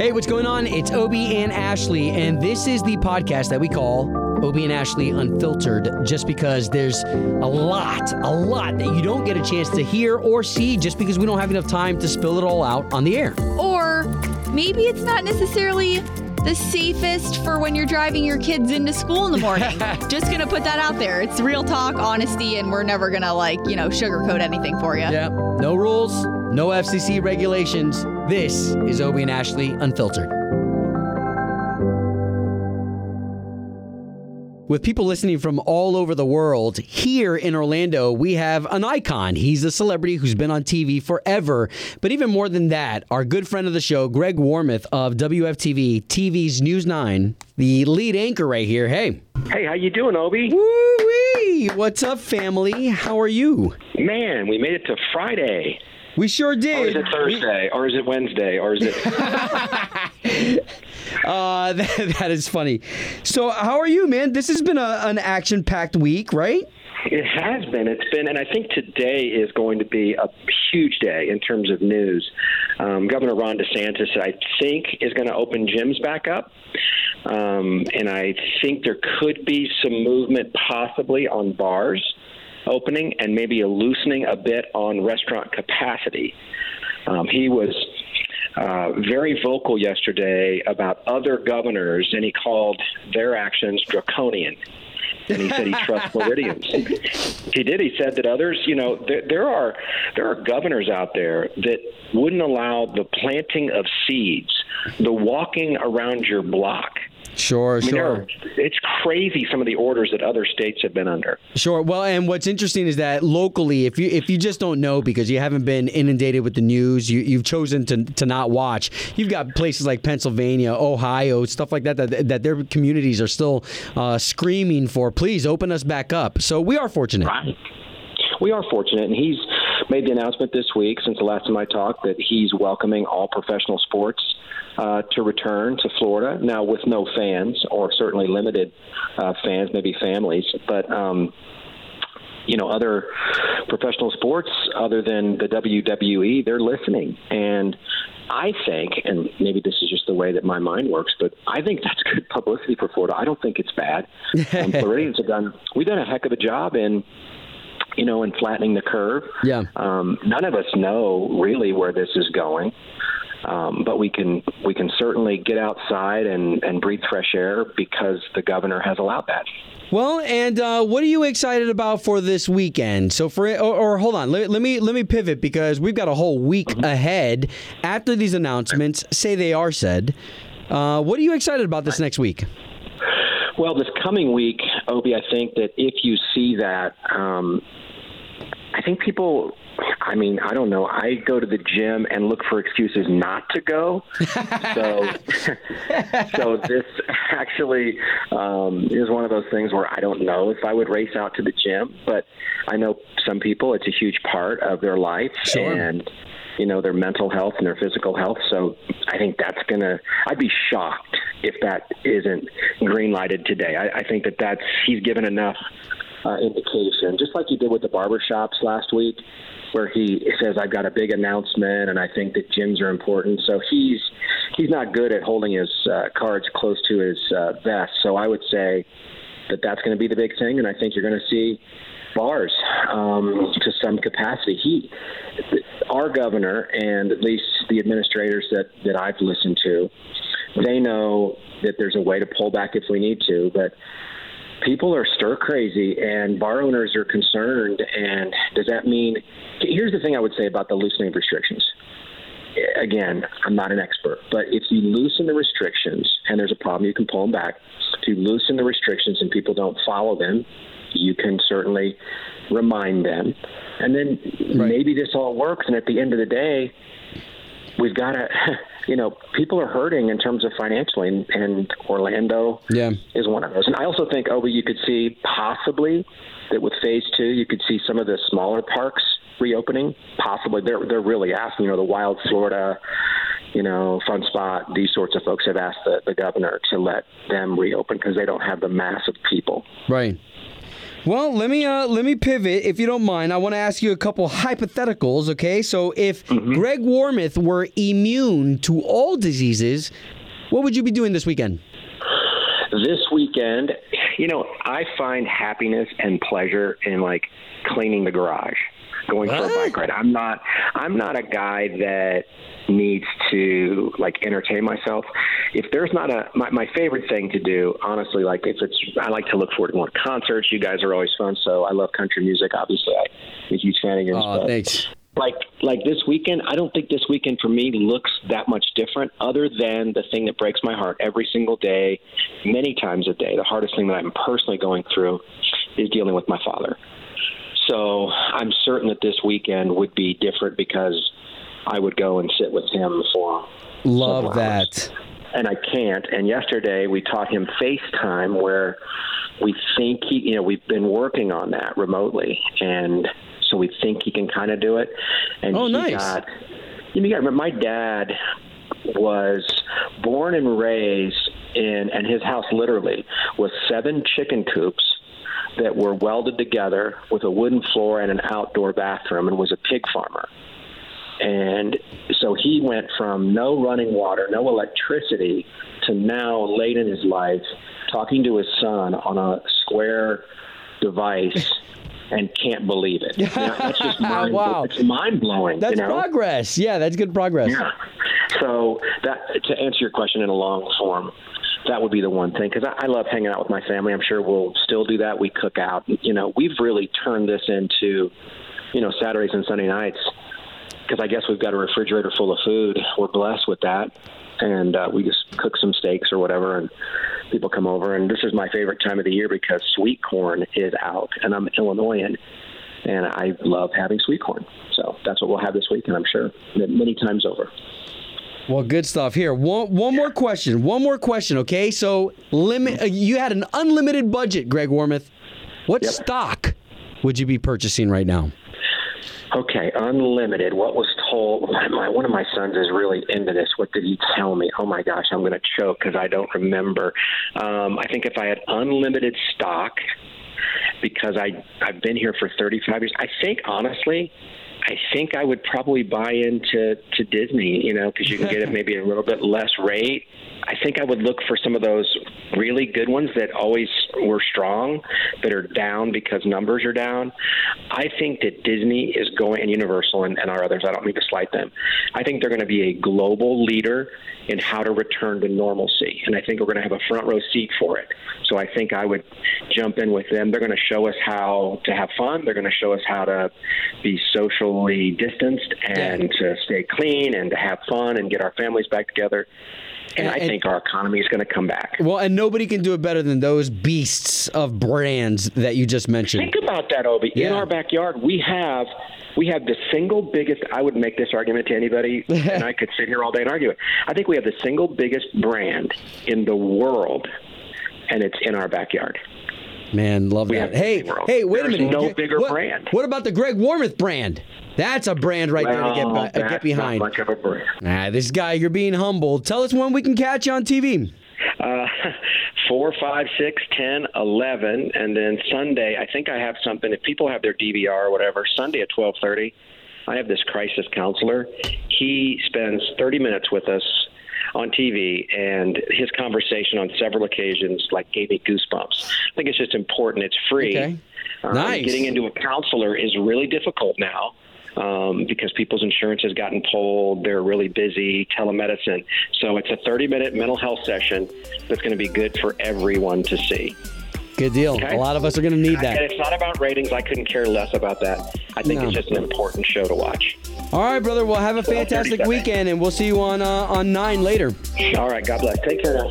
Hey, what's going on? It's Obie and Ashley, and this is the podcast that we call Obie and Ashley Unfiltered, just because there's a lot, a lot that you don't get a chance to hear or see just because we don't have enough time to spill it all out on the air. Or maybe it's not necessarily the safest for when you're driving your kids into school in the morning. Just gonna put that out there. It's real talk, honesty, and we're never gonna like, you know, sugarcoat anything for you. Yeah, no rules, no FCC regulations. This is Obie and Ashley Unfiltered. With people listening from all over the world, here in Orlando, we have an icon. He's a celebrity who's been on TV forever. But even more than that, our good friend of the show, Greg Warmoth of WFTV, TV's News 9, the lead anchor right here. Hey. Hey, how you doing, Obie? Woo-wee! What's up, family? How are you? Man, we made it to Friday. We sure did. Or is it Thursday? Or is it Wednesday? Or is it? Uh, that, that is funny. So, how are you, man? This has been a, an action packed week, right? it has been. It's been, and I think today is going to be a huge day in terms of news. Um, Governor Ron DeSantis, I think, is going to open gyms back up. Um, and I think there could be some movement possibly on bars opening and maybe a loosening a bit on restaurant capacity. Um, he was uh, very vocal yesterday about other governors, and he called their actions draconian. And he said he trusts Floridians. He did. He said that others, you know, there, there are there are governors out there that wouldn't allow the planting of seeds, the walking around your block. Sure, I mean, are- it's crazy some of the orders that other states have been under. Sure. Well, and what's interesting is that locally, if you if you just don't know because you haven't been inundated with the news, you, you've chosen to, to not watch. You've got places like Pennsylvania, Ohio, stuff like that that, that their communities are still uh, screaming for, please open us back up. So we are fortunate. Right. We are fortunate, and he's made the announcement this week, since the last time I talked, that he's welcoming all professional sports uh, to return to Florida. Now, with no fans, or certainly limited uh, fans, maybe families, but. Um, you know, other professional sports other than the WWE, they're listening. And I think, and maybe this is just the way that my mind works, but I think that's good publicity for Florida. I don't think it's bad. Um, Floridians have done, we've done a heck of a job in you know, in flattening the curve. Yeah. Um, none of us know really where this is going, um, but we can we can certainly get outside and, and breathe fresh air because the governor has allowed that. Well, and uh, what are you excited about for this weekend? So for or, or hold on, let, let me let me pivot because we've got a whole week ahead after these announcements. Say they are said. Uh, what are you excited about this next week? Well, this coming week, Obie, I think that if you see that, um, I think people. I mean, I don't know. I go to the gym and look for excuses not to go. so, so this actually um, is one of those things where I don't know if I would race out to the gym, but I know some people. It's a huge part of their life, Sure. and you know their mental health and their physical health. So I think that's gonna. I'd be shocked if that isn't green lighted today. I, I think that that's he's given enough uh, indication, just like he did with the barbershops last week, where he says, "I've got a big announcement, and I think that gyms are important." So he's he's not good at holding his uh, cards close to his uh, vest. So I would say that that's going to be the big thing, and I think you're going to see bars um, to some capacity. He, our governor, and at least the administrators that that I've listened to, they know that there's a way to pull back if we need to, but people are stir crazy and bar owners are concerned. And does that mean? Here's the thing I would say about the loosening of restrictions. Again, I'm not an expert, but if you loosen the restrictions and there's a problem, you can pull them back. If you loosen the restrictions and people don't follow them, you can certainly remind them. And then Right. maybe this all works. And at the end of the day, we've got to, you know, people are hurting in terms of financially, and, and Orlando Yeah. is one of those. And I also think, Obie, you could see possibly that with phase two, you could see some of the smaller parks reopening. Possibly, they're they're really asking. You know, the Wild Florida, you know, Fun Spot. These sorts of folks have asked the, the governor to let them reopen because they don't have the mass of people. Right. Well, let me uh, let me pivot if you don't mind. I want to ask you a couple hypotheticals. Okay, so if Mm-hmm. Greg Warmoth were immune to all diseases, what would you be doing this weekend? This weekend, you know, I find happiness and pleasure in like cleaning the garage, going for a bike ride. I'm not I'm not a guy that needs to like entertain myself. If there's not a my, my favorite thing to do, honestly, like if it's I like to look forward to more concerts. You guys are always fun, so I love country music. Obviously, I'm a huge fan of yours. Oh, but- thanks. like like this weekend i don't think this weekend for me looks that much different other than the thing that breaks my heart every single day many times a day the hardest thing that i'm personally going through is dealing with my father so i'm certain that this weekend would be different because i would go and sit with him for Love hours that. and I can't. And yesterday we taught him FaceTime, where we think he, you know, we've been working on that remotely, and so we think he can kind of do it. And Oh, nice. Got, you got to remember, my dad was born and raised in, and his house literally was seven chicken coops that were welded together with a wooden floor and an outdoor bathroom, and was a pig farmer. And so he went from no running water, no electricity, to now late in his life talking to his son on a square device and can't believe it. Now, that's just mind, Wow. it's mind blowing. That's you know? progress. Yeah, that's good progress. Yeah. So that to answer your question in a long form, that would be the one thing because I, I love hanging out with my family. I'm sure we'll still do that. We cook out. You know, we've really turned this into, you know, Saturdays and Sunday nights because I guess we've got a refrigerator full of food. We're blessed with that, and uh, we just cook some steaks or whatever, and people come over. And this is my favorite time of the year because sweet corn is out, and I'm Illinoisan, and I love having sweet corn. So that's what we'll have this weekend, I'm sure, many times over. Well, good stuff. Here, one one more question. One more question. Okay, so limit. Uh, you had an unlimited budget, Greg Warmoth. What Yep. stock would you be purchasing right now? Okay, unlimited. What was told? My, my, one of my sons is really into this. What did he tell me? Oh my gosh, I'm going to choke because I don't remember. Um, I think if I had unlimited stock, because I I've been here for 35 years. I think honestly, I think I would probably buy into to Disney. You know, because you can get it maybe a little bit less rate. I think I would look for some of those really good ones that always were strong, that are down because numbers are down. I think that Disney is going, and Universal and, and our others, I don't mean to slight them, I think they're going to be a global leader in how to return to normalcy. And I think we're going to have a front row seat for it. So I think I would jump in with them. They're going to show us how to have fun, they're going to show us how to be socially distanced and to stay clean and to have fun and get our families back together. And, I think our economy is going to come back. Well, and nobody can do it better than those beasts of brands that you just mentioned. Think about that, Obie. In our backyard, we have we have the single biggest. I would make this argument to anybody, and I could sit here all day and argue it. I think we have the single biggest brand in the world, and it's in our backyard. Man, love We that. Hey, hey, wait a minute. no bigger what, brand. What about the Greg Warmoth brand? That's a brand right there to get, by, uh, get behind. Much of a brand. Ah, this guy, you're being humble. Tell us when we can catch you on TV. Uh, four, five, six, ten, eleven, and then Sunday. I think I have something. If people have their DVR or whatever, Sunday at twelve thirty, I have this crisis counselor. He spends thirty minutes with us on TV, and his conversation on several occasions like gave me goosebumps. I think it's just important. It's free. Okay. Um, Nice. Getting into a counselor is really difficult now um, because people's insurance has gotten pulled. They're really busy, telemedicine. So it's a 30 minute mental health session that's going to be good for everyone to see. Good deal. Okay. A lot of us are going to need And that. it's not about ratings. I couldn't care less about that. I think No. it's just an important show to watch. All right, brother. Well, have a fantastic weekend, and we'll see you on uh, on nine later. All right. God bless. Take care now.